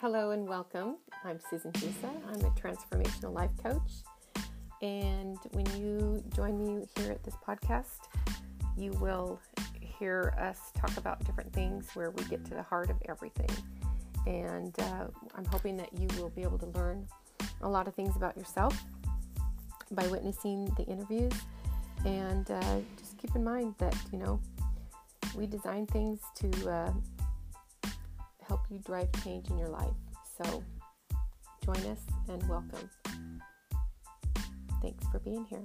Hello and welcome. I'm Susan Husa. I'm a transformational life coach. And when you join me here at this podcast, you will hear us talk about different things where we get to the heart of everything. And uh, I'm hoping that you will be able to learn a lot of things about yourself by witnessing the interviews. And uh, just keep in mind that, you know, we design things to uh, you drive change in your life. So join us and welcome. Thanks for being here.